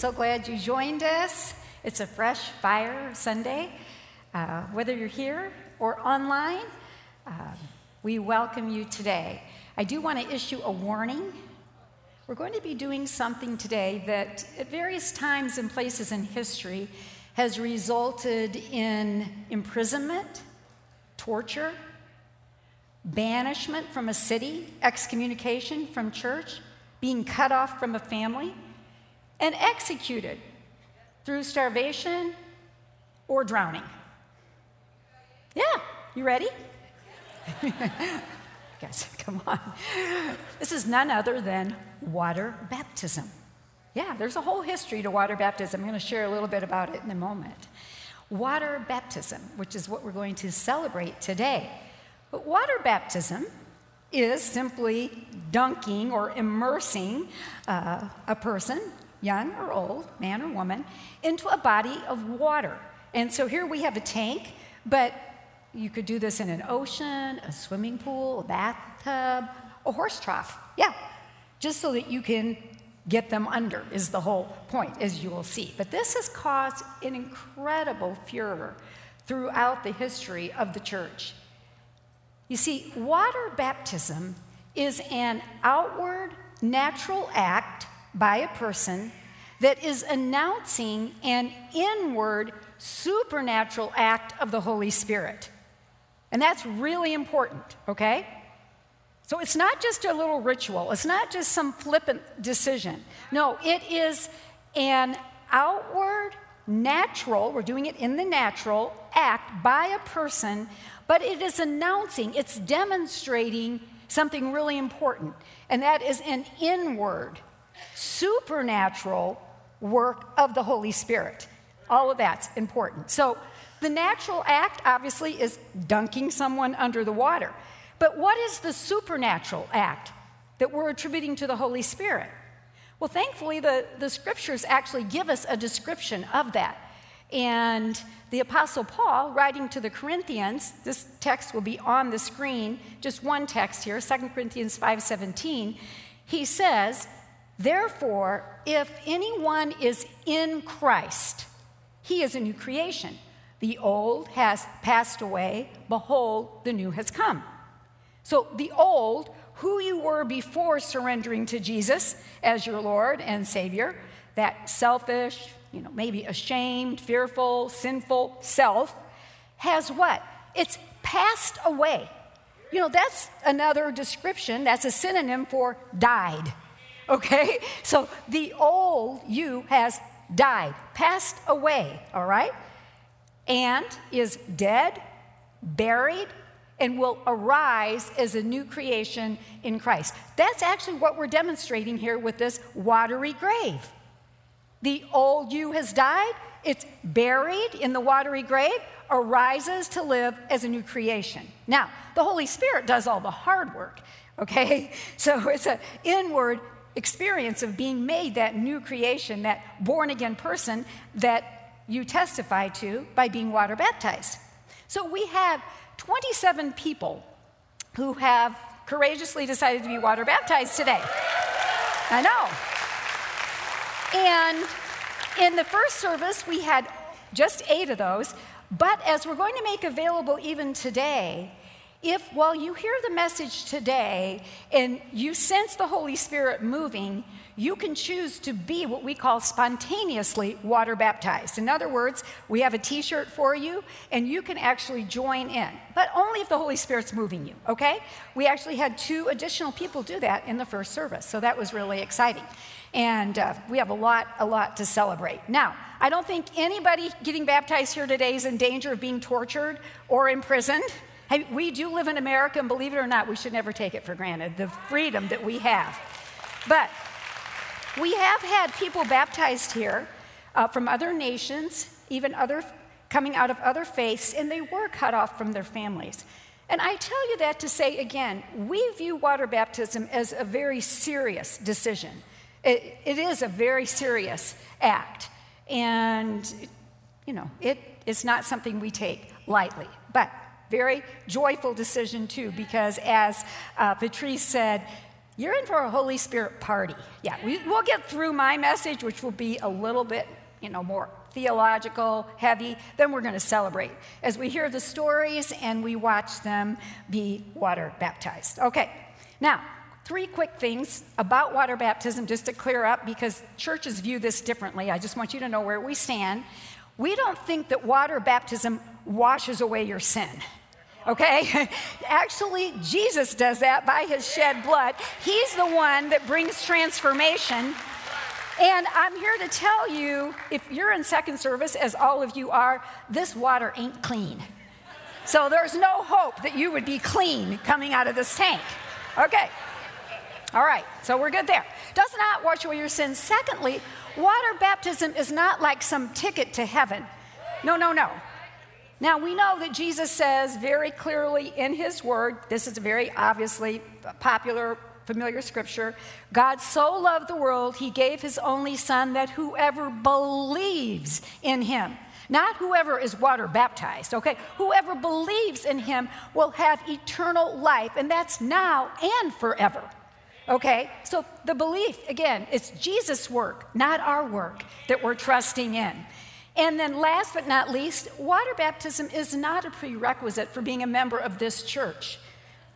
So glad you joined us. It's a fresh fire Sunday. Uh, whether you're here or online, uh, we welcome you today. I do want to issue a warning. We're going to be doing something today that, at various times and places in history, has resulted in imprisonment, torture, banishment from a city, excommunication from church, being cut off from a family and executed through starvation or drowning. Yeah, you ready? Guys, come on. This is none other than water baptism. Yeah, there's a whole history to water baptism. I'm going to share a little bit about it in a moment. Water baptism, which is what we're going to celebrate today. But water baptism is simply dunking or immersing uh, a person young or old, man or woman, into a body of water. And so here we have a tank, but you could do this in an ocean, a swimming pool, a bathtub, a horse trough. Yeah, just so that you can get them under, is the whole point, as you will see. But this has caused an incredible furor throughout the history of the church. You see, water baptism is an outward, natural act by a person that is announcing an inward supernatural act of the Holy Spirit. And that's really important, okay? So it's not just a little ritual, it's not just some flippant decision. No, it is an outward, natural, we're doing it in the natural, act by a person, but it is announcing, it's demonstrating something really important, and that is an inward supernatural work of the Holy Spirit. All of that's important. So, the natural act, obviously, is dunking someone under the water. But what is the supernatural act that we're attributing to the Holy Spirit? Well, thankfully, the, the scriptures actually give us a description of that. And the Apostle Paul, writing to the Corinthians, this text will be on the screen, just one text here, 2 Corinthians 5:17. He says, Therefore, if anyone is in Christ, he is a new creation. The old has passed away, behold, the new has come. So, the old, who you were before surrendering to Jesus as your Lord and Savior, that selfish, you know, maybe ashamed, fearful, sinful self, has what? It's passed away. You know, that's another description, that's a synonym for died okay? So the old you has died, passed away, all right? And is dead, buried, and will arise as a new creation in Christ. That's actually what we're demonstrating here with this watery grave. The old you has died, it's buried in the watery grave, arises to live as a new creation. Now, the Holy Spirit does all the hard work, okay? So it's an inward experience of being made that new creation, that born again person that you testify to by being water baptized. So we have 27 people who have courageously decided to be water baptized today. I know. And in the first service, we had just eight of those. But as we're going to make available even today, if while you hear the message today and you sense the Holy Spirit moving, you can choose to be what we call spontaneously water baptized. In other words, we have a t shirt for you and you can actually join in, but only if the Holy Spirit's moving you, okay? We actually had two additional people do that in the first service, so that was really exciting. And uh, we have a lot, a lot to celebrate. Now, I don't think anybody getting baptized here today is in danger of being tortured or imprisoned. Hey, we do live in America, and believe it or not, we should never take it for granted the freedom that we have. But we have had people baptized here uh, from other nations, even other coming out of other faiths, and they were cut off from their families. And I tell you that to say again, we view water baptism as a very serious decision. it, it is a very serious act. And, you know, it is not something we take lightly. But very joyful decision, too, because as uh, Patrice said, you're in for a Holy Spirit party. Yeah, we, will get through my message, which will be a little bit, you know, more theological, heavy. Then we're going to celebrate as we hear the stories and we watch them be water baptized. Okay, now, three quick things about water baptism just to clear up because churches view this differently. I just want you to know where we stand. We don't think that water baptism washes away your sin okay? Actually, Jesus does that by his shed blood. He's the one that brings transformation. And I'm here to tell you if you're in second service, as all of you are, this water ain't clean. So there's no hope that you would be clean coming out of this tank. Okay. All right, so we're good there. Does not wash away your sins. Secondly, water baptism is not like some ticket to heaven. No, no, no. Now, we know that Jesus says very clearly in his word, this is a very obviously popular, familiar scripture God so loved the world, he gave his only son that whoever believes in him, not whoever is water baptized, okay? Whoever believes in him will have eternal life, and that's now and forever. Okay? So the belief, again, it's Jesus' work, not our work, that we're trusting in. And then, last but not least, water baptism is not a prerequisite for being a member of this church.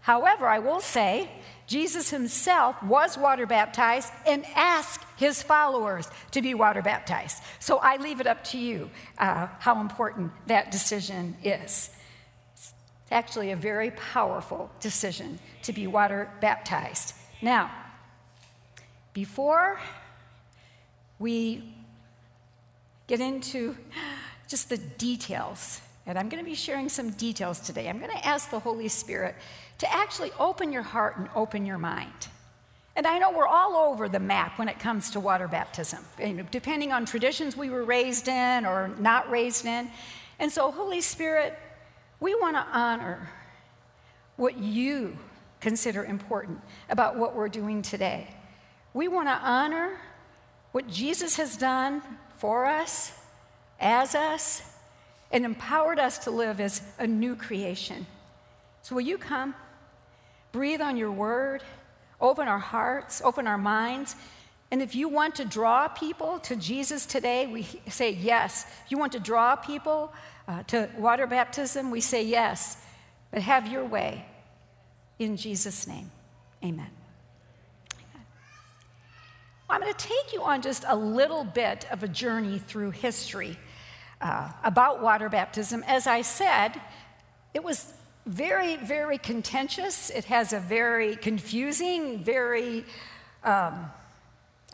However, I will say, Jesus himself was water baptized and asked his followers to be water baptized. So I leave it up to you uh, how important that decision is. It's actually a very powerful decision to be water baptized. Now, before we get into just the details. And I'm going to be sharing some details today. I'm going to ask the Holy Spirit to actually open your heart and open your mind. And I know we're all over the map when it comes to water baptism, depending on traditions we were raised in or not raised in. And so, Holy Spirit, we want to honor what you consider important about what we're doing today. We want to honor what Jesus has done for us, as us, and empowered us to live as a new creation. So, will you come? Breathe on your word, open our hearts, open our minds. And if you want to draw people to Jesus today, we say yes. If you want to draw people uh, to water baptism, we say yes. But have your way. In Jesus' name, amen. I'm going to take you on just a little bit of a journey through history uh, about water baptism. As I said, it was very, very contentious. It has a very confusing, very, um,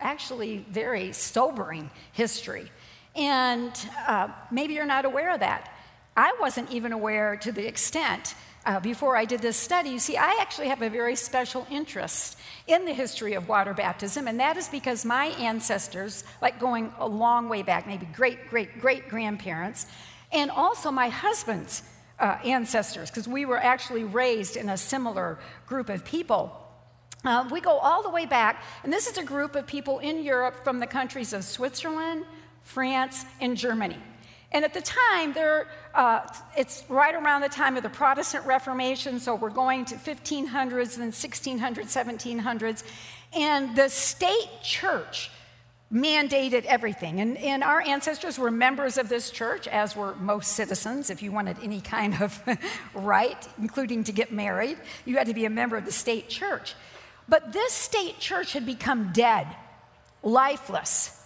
actually, very sobering history. And uh, maybe you're not aware of that. I wasn't even aware to the extent uh, before I did this study. You see, I actually have a very special interest in the history of water baptism, and that is because my ancestors, like going a long way back, maybe great, great, great grandparents, and also my husband's uh, ancestors, because we were actually raised in a similar group of people. Uh, we go all the way back, and this is a group of people in Europe from the countries of Switzerland, France, and Germany. And at the time, there, uh, it's right around the time of the Protestant Reformation, so we're going to 1500s, then 1600s, 1700s. And the state church mandated everything. And, and our ancestors were members of this church, as were most citizens. If you wanted any kind of right, including to get married, you had to be a member of the state church. But this state church had become dead, lifeless,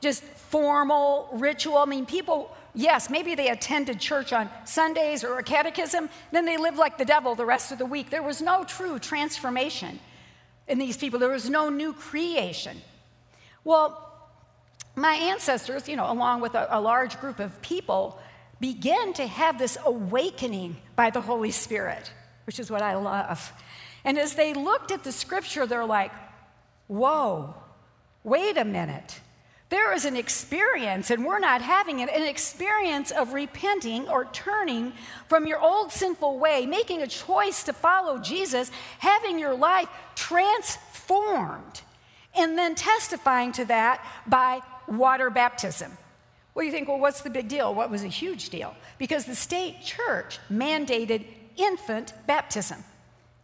just formal, ritual. I mean, people Yes, maybe they attended church on Sundays or a catechism, then they lived like the devil the rest of the week. There was no true transformation in these people, there was no new creation. Well, my ancestors, you know, along with a, a large group of people, began to have this awakening by the Holy Spirit, which is what I love. And as they looked at the scripture, they're like, whoa, wait a minute. There is an experience, and we're not having it, an experience of repenting or turning from your old sinful way, making a choice to follow Jesus, having your life transformed, and then testifying to that by water baptism. Well, you think, well, what's the big deal? What was a huge deal? Because the state church mandated infant baptism.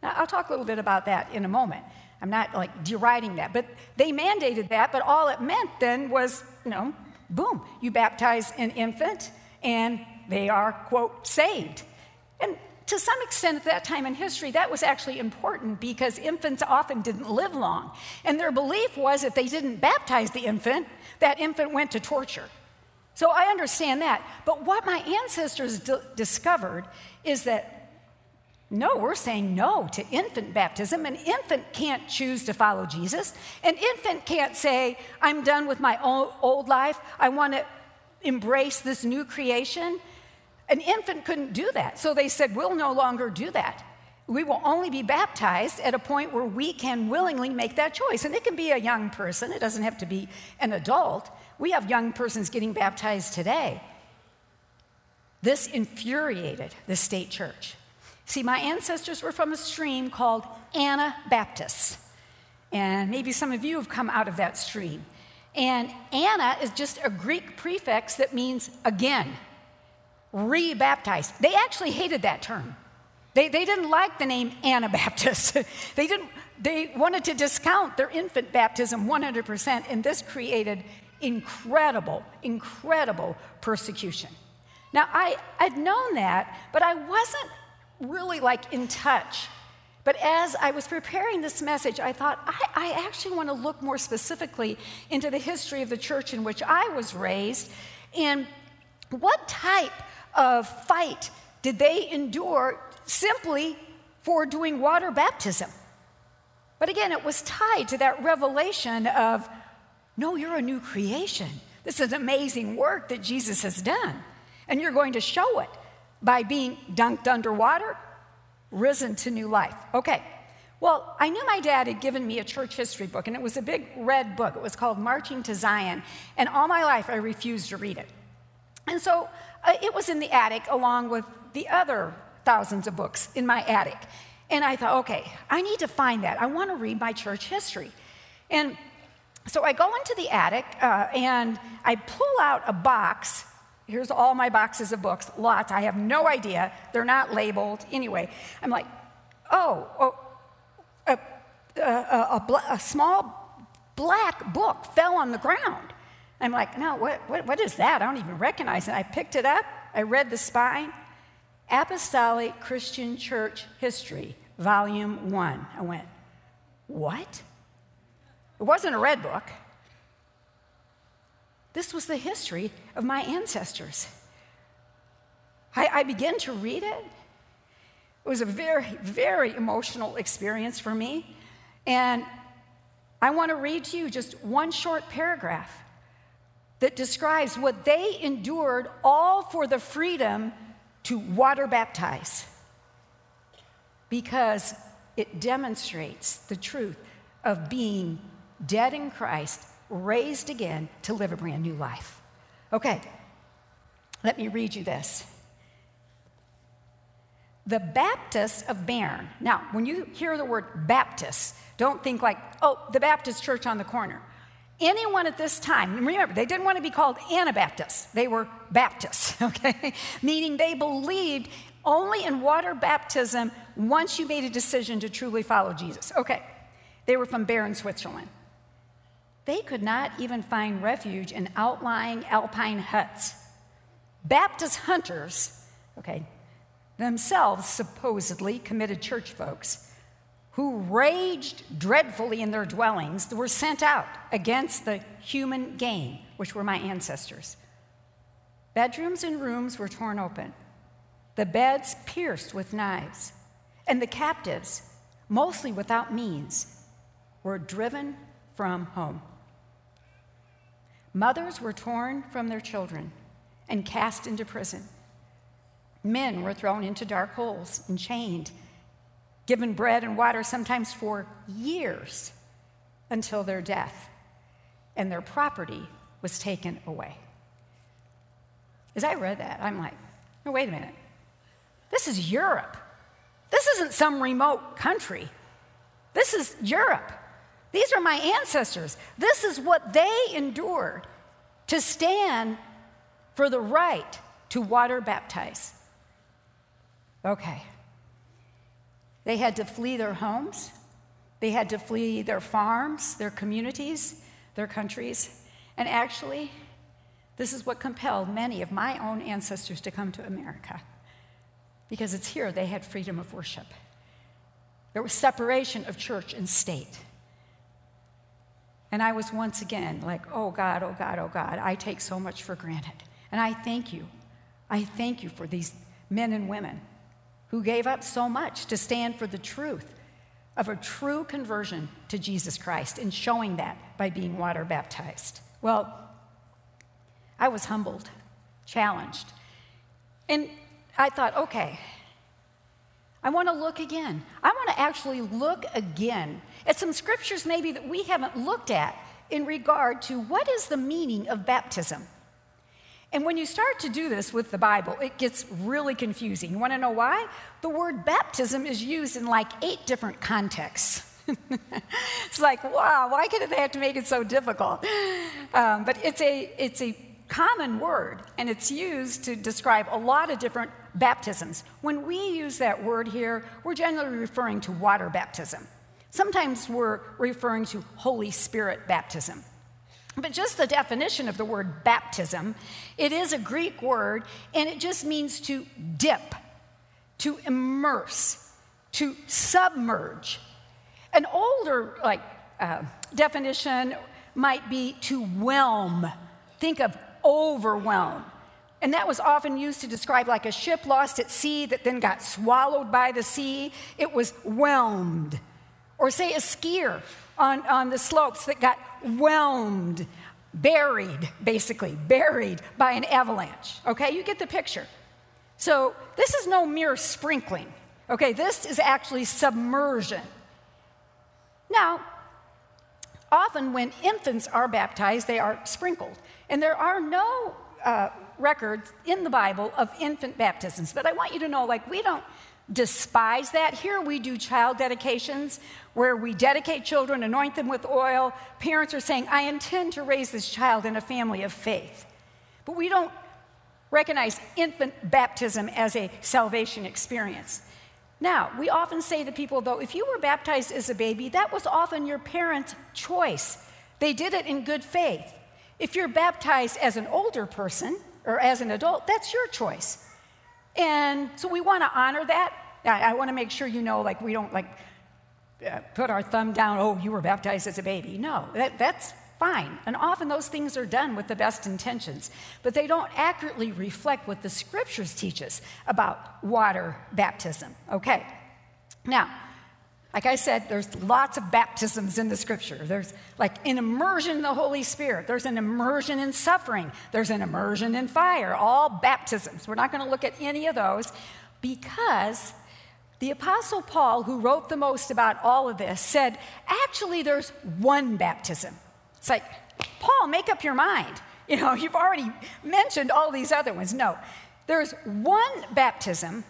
Now, I'll talk a little bit about that in a moment. I'm not like deriding that, but they mandated that, but all it meant then was, you know, boom, you baptize an infant and they are, quote, saved. And to some extent at that time in history, that was actually important because infants often didn't live long. And their belief was if they didn't baptize the infant, that infant went to torture. So I understand that. But what my ancestors d- discovered is that no, we're saying no to infant baptism. An infant can't choose to follow Jesus. An infant can't say, I'm done with my old life. I want to embrace this new creation. An infant couldn't do that. So they said, We'll no longer do that. We will only be baptized at a point where we can willingly make that choice. And it can be a young person, it doesn't have to be an adult. We have young persons getting baptized today. This infuriated the state church. See, my ancestors were from a stream called Anabaptists. And maybe some of you have come out of that stream. And Ana is just a Greek prefix that means again, rebaptized. They actually hated that term. They, they didn't like the name Anabaptist. they, didn't, they wanted to discount their infant baptism 100%, and this created incredible, incredible persecution. Now, I, I'd known that, but I wasn't really like in touch. But as I was preparing this message, I thought, I, I, actually want to look more specifically into the history of the church in which I was raised and what type of fight did they endure simply for doing water baptism. But again, it was tied to that revelation of, no, you're a new creation. This is amazing work that Jesus has done, and you're going to show it by being dunked underwater, risen to new life. Okay, well, I knew my dad had given me a church history book, and it was a big red book. It was called Marching to Zion, and all my life I refused to read it. And so uh, it was in the attic along with the other thousands of books in my attic. And I thought, okay, I need to find that. I want to read my church history. And so I go into the attic uh, and I pull out a box Here's all my boxes of books, lots. I have no idea. They're not labeled. Anyway, I'm like, oh, oh a, a, a, a small black book fell on the ground. I'm like, no, what, what, what is that? I don't even recognize it. I picked it up, I read the spine Apostolic Christian Church History, Volume 1. I went, what? It wasn't a red book. This was the history of my ancestors. I, I began to read it. It was a very, very emotional experience for me. And I want to read to you just one short paragraph that describes what they endured all for the freedom to water baptize because it demonstrates the truth of being dead in Christ raised again to live a brand new life. Okay, let me read you this. The Baptists of Bern. Now, when you hear the word Baptist, don't think like, oh, the Baptist church on the corner. Anyone at this time, remember, they didn't want to be called Anabaptists, they were Baptists, okay? Meaning they believed only in water baptism once you made a decision to truly follow Jesus. Okay, they were from Bern, Switzerland. They could not even find refuge in outlying alpine huts. Baptist hunters, okay, themselves supposedly committed church folks, who raged dreadfully in their dwellings, were sent out against the human game, which were my ancestors. Bedrooms and rooms were torn open, the beds pierced with knives, and the captives, mostly without means, were driven from home. Mothers were torn from their children and cast into prison. Men were thrown into dark holes and chained, given bread and water sometimes for years until their death, and their property was taken away. As I read that, I'm like, no, wait a minute. This is Europe. This isn't some remote country. This is Europe. These are my ancestors. This is what they endured to stand for the right to water baptize. Okay. They had to flee their homes, They had to flee their farms, their communities, their countries. And actually, this is what compelled many of my own ancestors to come to America. Because it's here they had freedom of worship. There was separation of church and state. And I was once again like, oh God, oh God, oh God, I take so much for granted. And I thank you. I thank you for these men and women who gave up so much to stand for the truth of a true conversion to Jesus Christ and showing that by being water baptized. Well, I was humbled, challenged. And I thought, okay, I want to look again. I want to actually look again at some scriptures maybe that we haven't looked at in regard to what is the meaning of baptism. And when you start to do this with the Bible, it gets really confusing. You want to know why? The word baptism is used in like eight different contexts. it's like, wow, why did they have to make it so difficult? Um, but it's a, it's a common word, and it's used to describe a lot of different baptisms. When we use that word here, we're generally referring to water baptism. Sometimes we're referring to Holy Spirit baptism. But just the definition of the word baptism, it is a Greek word and it just means to dip, to immerse, to submerge. An older like uh, definition might be to whelm. Think of overwhelm. And that was often used to describe like a ship lost at sea that then got swallowed by the sea. It was whelmed. Or say a skier on, on the slopes that got whelmed, buried, basically, buried by an avalanche. Okay, you get the picture. So this is no mere sprinkling. Okay, this is actually submersion. Now, often when infants are baptized, they are sprinkled. And there are no uh, records in the Bible of infant baptisms. But I want you to know, like, we don't despise that. Here we do child dedications where we dedicate children, anoint them with oil. Parents are saying, I intend to raise this child in a family of faith. But we don't recognize infant baptism as a salvation experience. Now, we often say to people, though, if you were baptized as a baby, that was often your parents' choice. They did it in good faith. If you're baptized as an older person or as an adult, that's your choice. And so we want to honor that. I, I want to make sure you know, like, we don't like uh, put our thumb down, oh, you were baptized as a baby. No, that, that's fine. And often those things are done with the best intentions, but they don't accurately reflect what the scriptures teach us about water baptism. Okay. Now, like I said, there's lots of baptisms in the scripture. There's like an immersion in the Holy Spirit, there's an immersion in suffering, there's an immersion in fire, all baptisms. We're not going to look at any of those because the Apostle Paul, who wrote the most about all of this, said actually there's one baptism. It's like, Paul, make up your mind. You know, you've already mentioned all these other ones. No, there's one baptism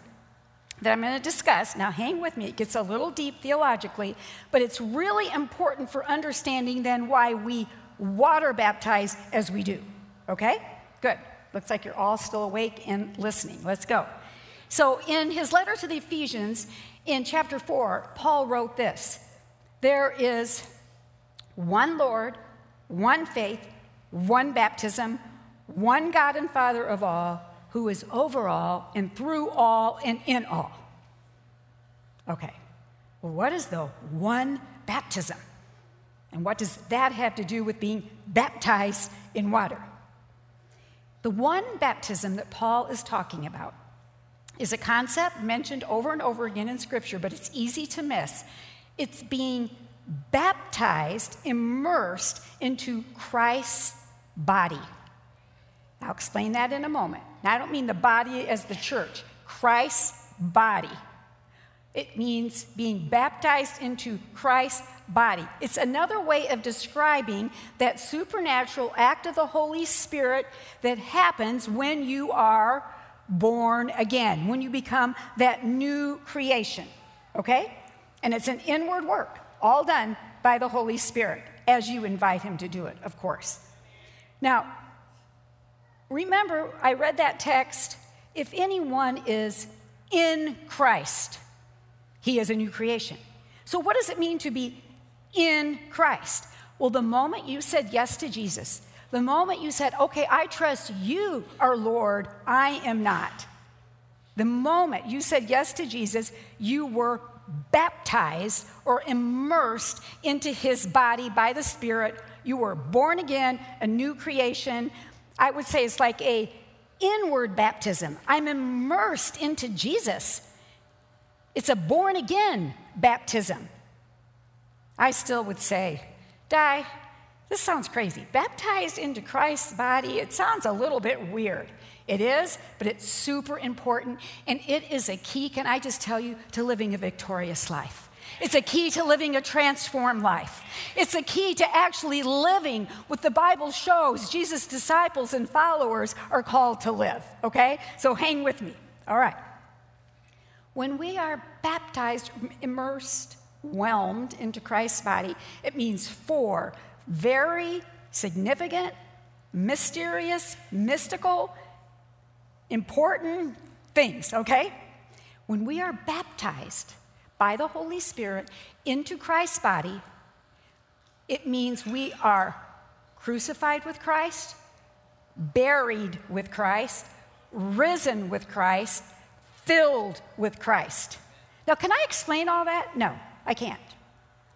that I'm going to discuss. Now, hang with me, it gets a little deep theologically, but it's really important for understanding then why we water baptize as we do. Okay? Good. Looks like you're all still awake and listening. Let's go. So, in his letter to the Ephesians, in chapter 4, Paul wrote this There is one Lord, one faith, one baptism, one God and Father of all who is over all and through all and in all. Okay, well, what is the one baptism? And what does that have to do with being baptized in water? The one baptism that Paul is talking about is a concept mentioned over and over again in Scripture, but it's easy to miss. It's being baptized, immersed into Christ's body. I'll explain that in a moment. Now, I don't mean the body as the church, Christ's body. It means being baptized into Christ's body. It's another way of describing that supernatural act of the Holy Spirit that happens when you are born again, when you become that new creation. Okay? And it's an inward work, all done by the Holy Spirit, as you invite Him to do it, of course. Now, remember, I read that text if anyone is in Christ, he is a new creation. So, what does it mean to be in Christ. Well, the moment you said yes to Jesus, the moment you said, okay, I trust you, our Lord, I am not. The moment you said yes to Jesus, you were baptized or immersed into his body by the Spirit. You were born again, a new creation. I would say it's like a inward baptism. I'm immersed into Jesus. It's a born again baptism. I still would say, Di, this sounds crazy. Baptized into Christ's body, it sounds a little bit weird. It is, but it's super important. And it is a key, can I just tell you, to living a victorious life. It's a key to living a transformed life. It's a key to actually living what the Bible shows Jesus' disciples and followers are called to live, okay? So hang with me. All right. When we are baptized, immersed, whelmed into Christ's body, it means four very significant, mysterious, mystical, important things, okay? When we are baptized by the Holy Spirit into Christ's body, it means we are crucified with Christ, buried with Christ, risen with Christ, filled with Christ. Now, can I explain all that? No, I can't.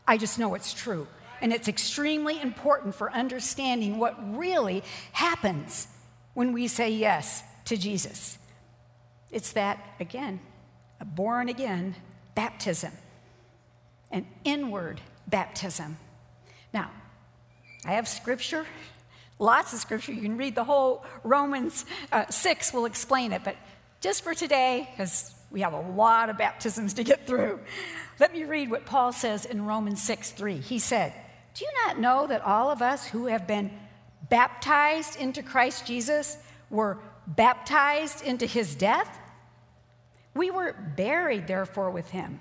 I just know it's true. And it's extremely important for understanding what really happens when we say yes to Jesus. It's that, again, a born again baptism, an inward baptism. Now, I have scripture, lots of scripture. You can read the whole Romans uh, 6 will explain it, but just for today, because we have a lot of baptisms to get through, let me read what Paul says in Romans 6 3. He said, Do you not know that all of us who have been baptized into Christ Jesus were baptized into his death? We were buried, therefore, with him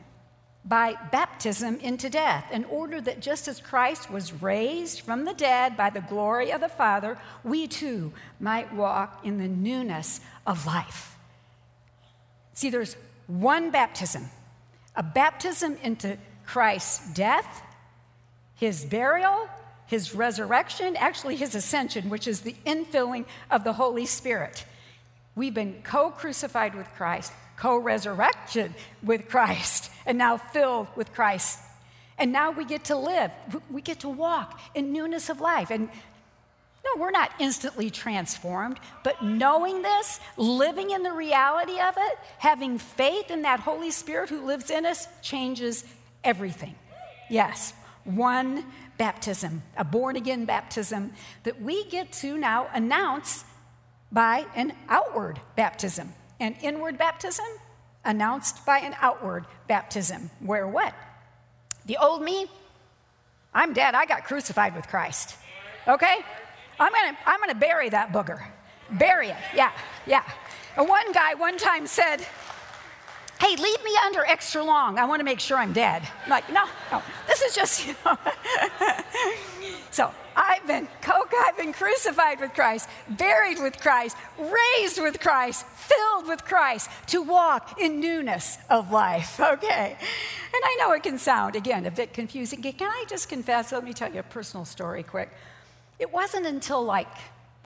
by baptism into death, in order that just as Christ was raised from the dead by the glory of the Father, we too might walk in the newness of life. See, there's one baptism a baptism into Christ's death, his burial, his resurrection, actually his ascension, which is the infilling of the Holy Spirit. We've been co crucified with Christ, co resurrected with Christ, and now filled with Christ. And now we get to live, we get to walk in newness of life. And no, we're not instantly transformed, but knowing this, living in the reality of it, having faith in that Holy Spirit who lives in us, changes everything. Yes, one baptism, a born again baptism that we get to now announce by an outward baptism. An inward baptism announced by an outward baptism. Where what? The old me, I'm dead. I got crucified with Christ. Okay? I'm gonna, I'm gonna bury that booger. Bury it. Yeah, yeah. And one guy one time said, Hey, leave me under extra long. I want to make sure I'm dead. I'm like, no, no, this is just, you know. so I've been, Coke, I've been crucified with Christ, buried with Christ, raised with Christ, filled with Christ to walk in newness of life. Okay. And I know it can sound, again, a bit confusing. Can I just confess? Let me tell you a personal story quick. It wasn't until like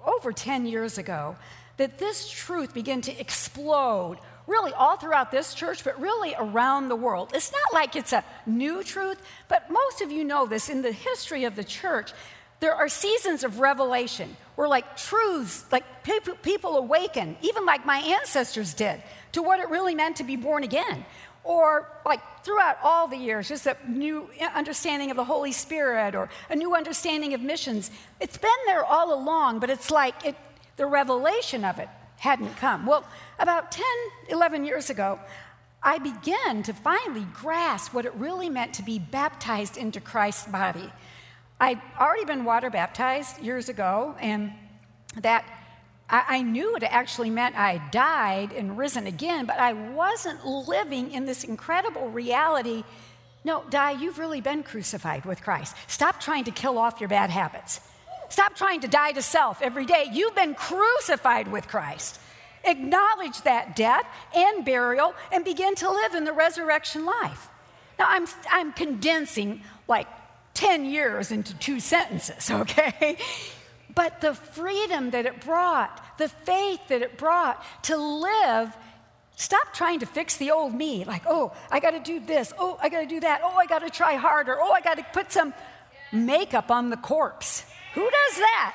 over 10 years ago that this truth began to explode really all throughout this church, but really around the world. It's not like it's a new truth, but most of you know this. In the history of the church, there are seasons of revelation where, like, truths, like people awaken, even like my ancestors did, to what it really meant to be born again. Or, like, throughout all the years, just a new understanding of the Holy Spirit or a new understanding of missions. It's been there all along, but it's like it, the revelation of it hadn't come. Well, about 10, 11 years ago, I began to finally grasp what it really meant to be baptized into Christ's body. I'd already been water baptized years ago, and that I, I knew it actually meant I died and risen again, but I wasn't living in this incredible reality. No, Di, you've really been crucified with Christ. Stop trying to kill off your bad habits. Stop trying to die to self every day. You've been crucified with Christ. Acknowledge that death and burial and begin to live in the resurrection life. Now, I'm, I'm condensing like 10 years into two sentences, okay? But the freedom that it brought, the faith that it brought to live, stop trying to fix the old me. Like, oh, I got to do this. Oh, I got to do that. Oh, I got to try harder. Oh, I got to put some makeup on the corpse. Who does that?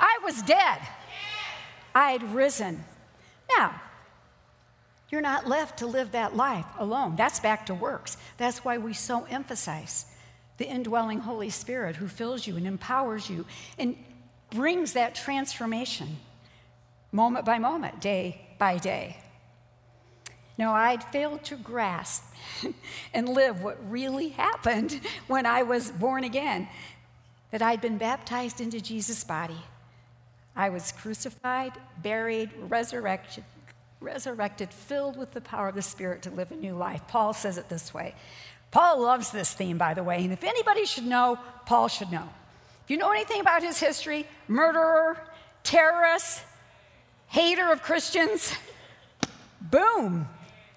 I was dead. I had risen. Now, you're not left to live that life alone. That's back to works. That's why we so emphasize the indwelling Holy Spirit who fills you and empowers you and brings that transformation moment by moment, day by day. Now, I'd failed to grasp and live what really happened when I was born again that I'd been baptized into Jesus' body. I was crucified, buried, resurrected, resurrected, filled with the power of the Spirit to live a new life. Paul says it this way. Paul loves this theme, by the way, and if anybody should know, Paul should know. If you know anything about his history, murderer, terrorist, hater of Christians, boom,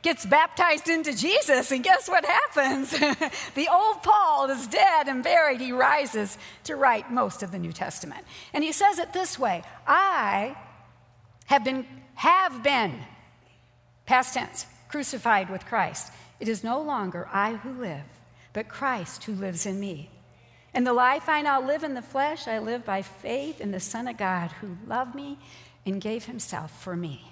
gets baptized into Jesus, and guess what happens? the old Paul is dead and buried. He rises to write most of the New Testament. And he says it this way I have been, have been, past tense, crucified with Christ. It is no longer I who live, but Christ who lives in me. And the life I now live in the flesh, I live by faith in the Son of God who loved me and gave himself for me.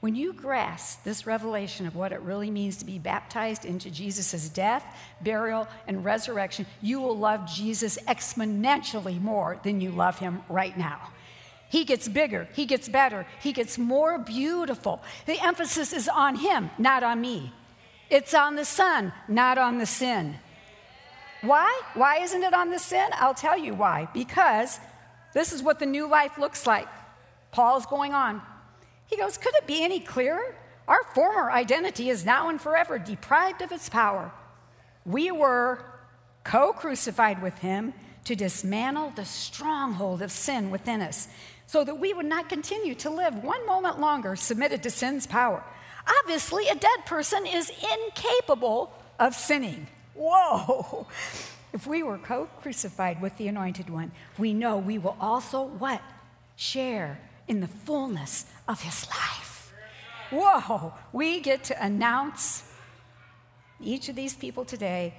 When you grasp this revelation of what it really means to be baptized into Jesus' death, burial, and resurrection, you will love Jesus exponentially more than you love him right now. He gets bigger, he gets better, he gets more beautiful. The emphasis is on him, not on me. It's on the Son, not on the sin. Why? Why isn't it on the sin? I'll tell you why. Because this is what the new life looks like. Paul's going on. He goes, Could it be any clearer? Our former identity is now and forever deprived of its power. We were co crucified with him to dismantle the stronghold of sin within us so that we would not continue to live one moment longer submitted to sin's power. Obviously, a dead person is incapable of sinning. Whoa! If we were co crucified with the anointed one, we know we will also what? Share in the fullness of his life. Whoa! We get to announce each of these people today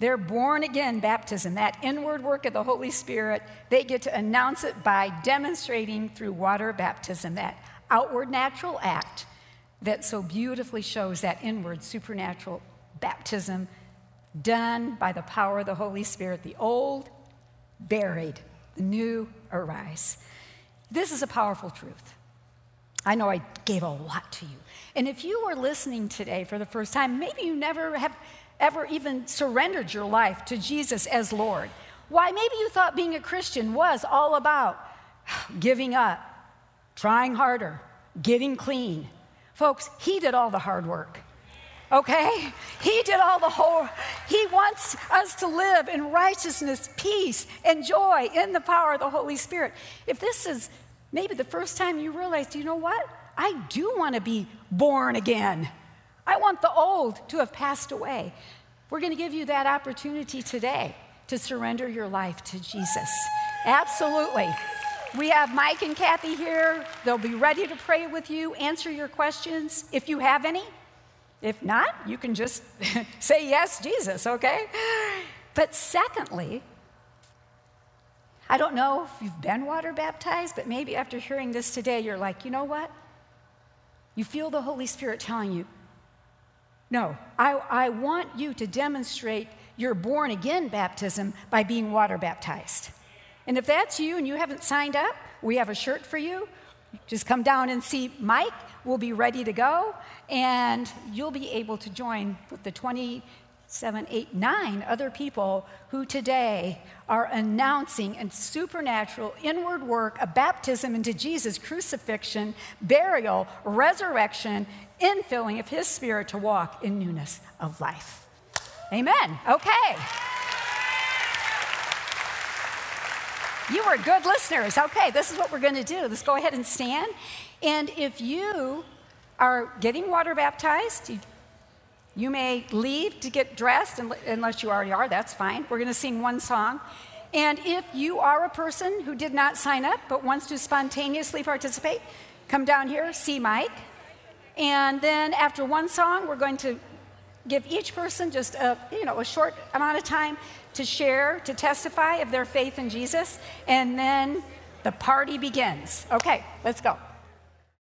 their born again baptism, that inward work of the Holy Spirit, they get to announce it by demonstrating through water baptism, that outward natural act that so beautifully shows that inward supernatural baptism done by the power of the Holy Spirit. The old buried, the new arise. This is a powerful truth. I know I gave a lot to you. And if you are listening today for the first time, maybe you never have ever even surrendered your life to Jesus as Lord. Why, maybe you thought being a Christian was all about giving up, trying harder, getting clean. Folks, He did all the hard work okay? He did all the whole, He wants us to live in righteousness, peace, and joy in the power of the Holy Spirit. If this is maybe the first time you realize, you know what? I do want to be born again. I want the old to have passed away. We're going to give you that opportunity today to surrender your life to Jesus. Absolutely. We have Mike and Kathy here. They'll be ready to pray with you, answer your questions if you have any. If not, you can just say yes, Jesus, okay? But secondly, I don't know if you've been water baptized, but maybe after hearing this today, you're like, you know what? You feel the Holy Spirit telling you, no, I, I want you to demonstrate your born again baptism by being water baptized. And if that's you and you haven't signed up, we have a shirt for you. Just come down and see Mike. We'll be ready to go, and you'll be able to join with the 27, 8, 9 other people who today are announcing a supernatural inward work, a baptism into Jesus' crucifixion, burial, resurrection, infilling of his spirit to walk in newness of life. Amen. Okay. You are good listeners. Okay, this is what we're going to do. Let's go ahead and stand. And if you are getting water baptized, You may leave to get dressed, unless you already are, that's fine. We're going to sing one song. And if you are a person who did not sign up but wants to spontaneously participate, come down here, see Mike. And then after one song, we're going to give each person just a, you know, a short amount of time to share, to testify of their faith in Jesus, and then the party begins. Okay, let's go.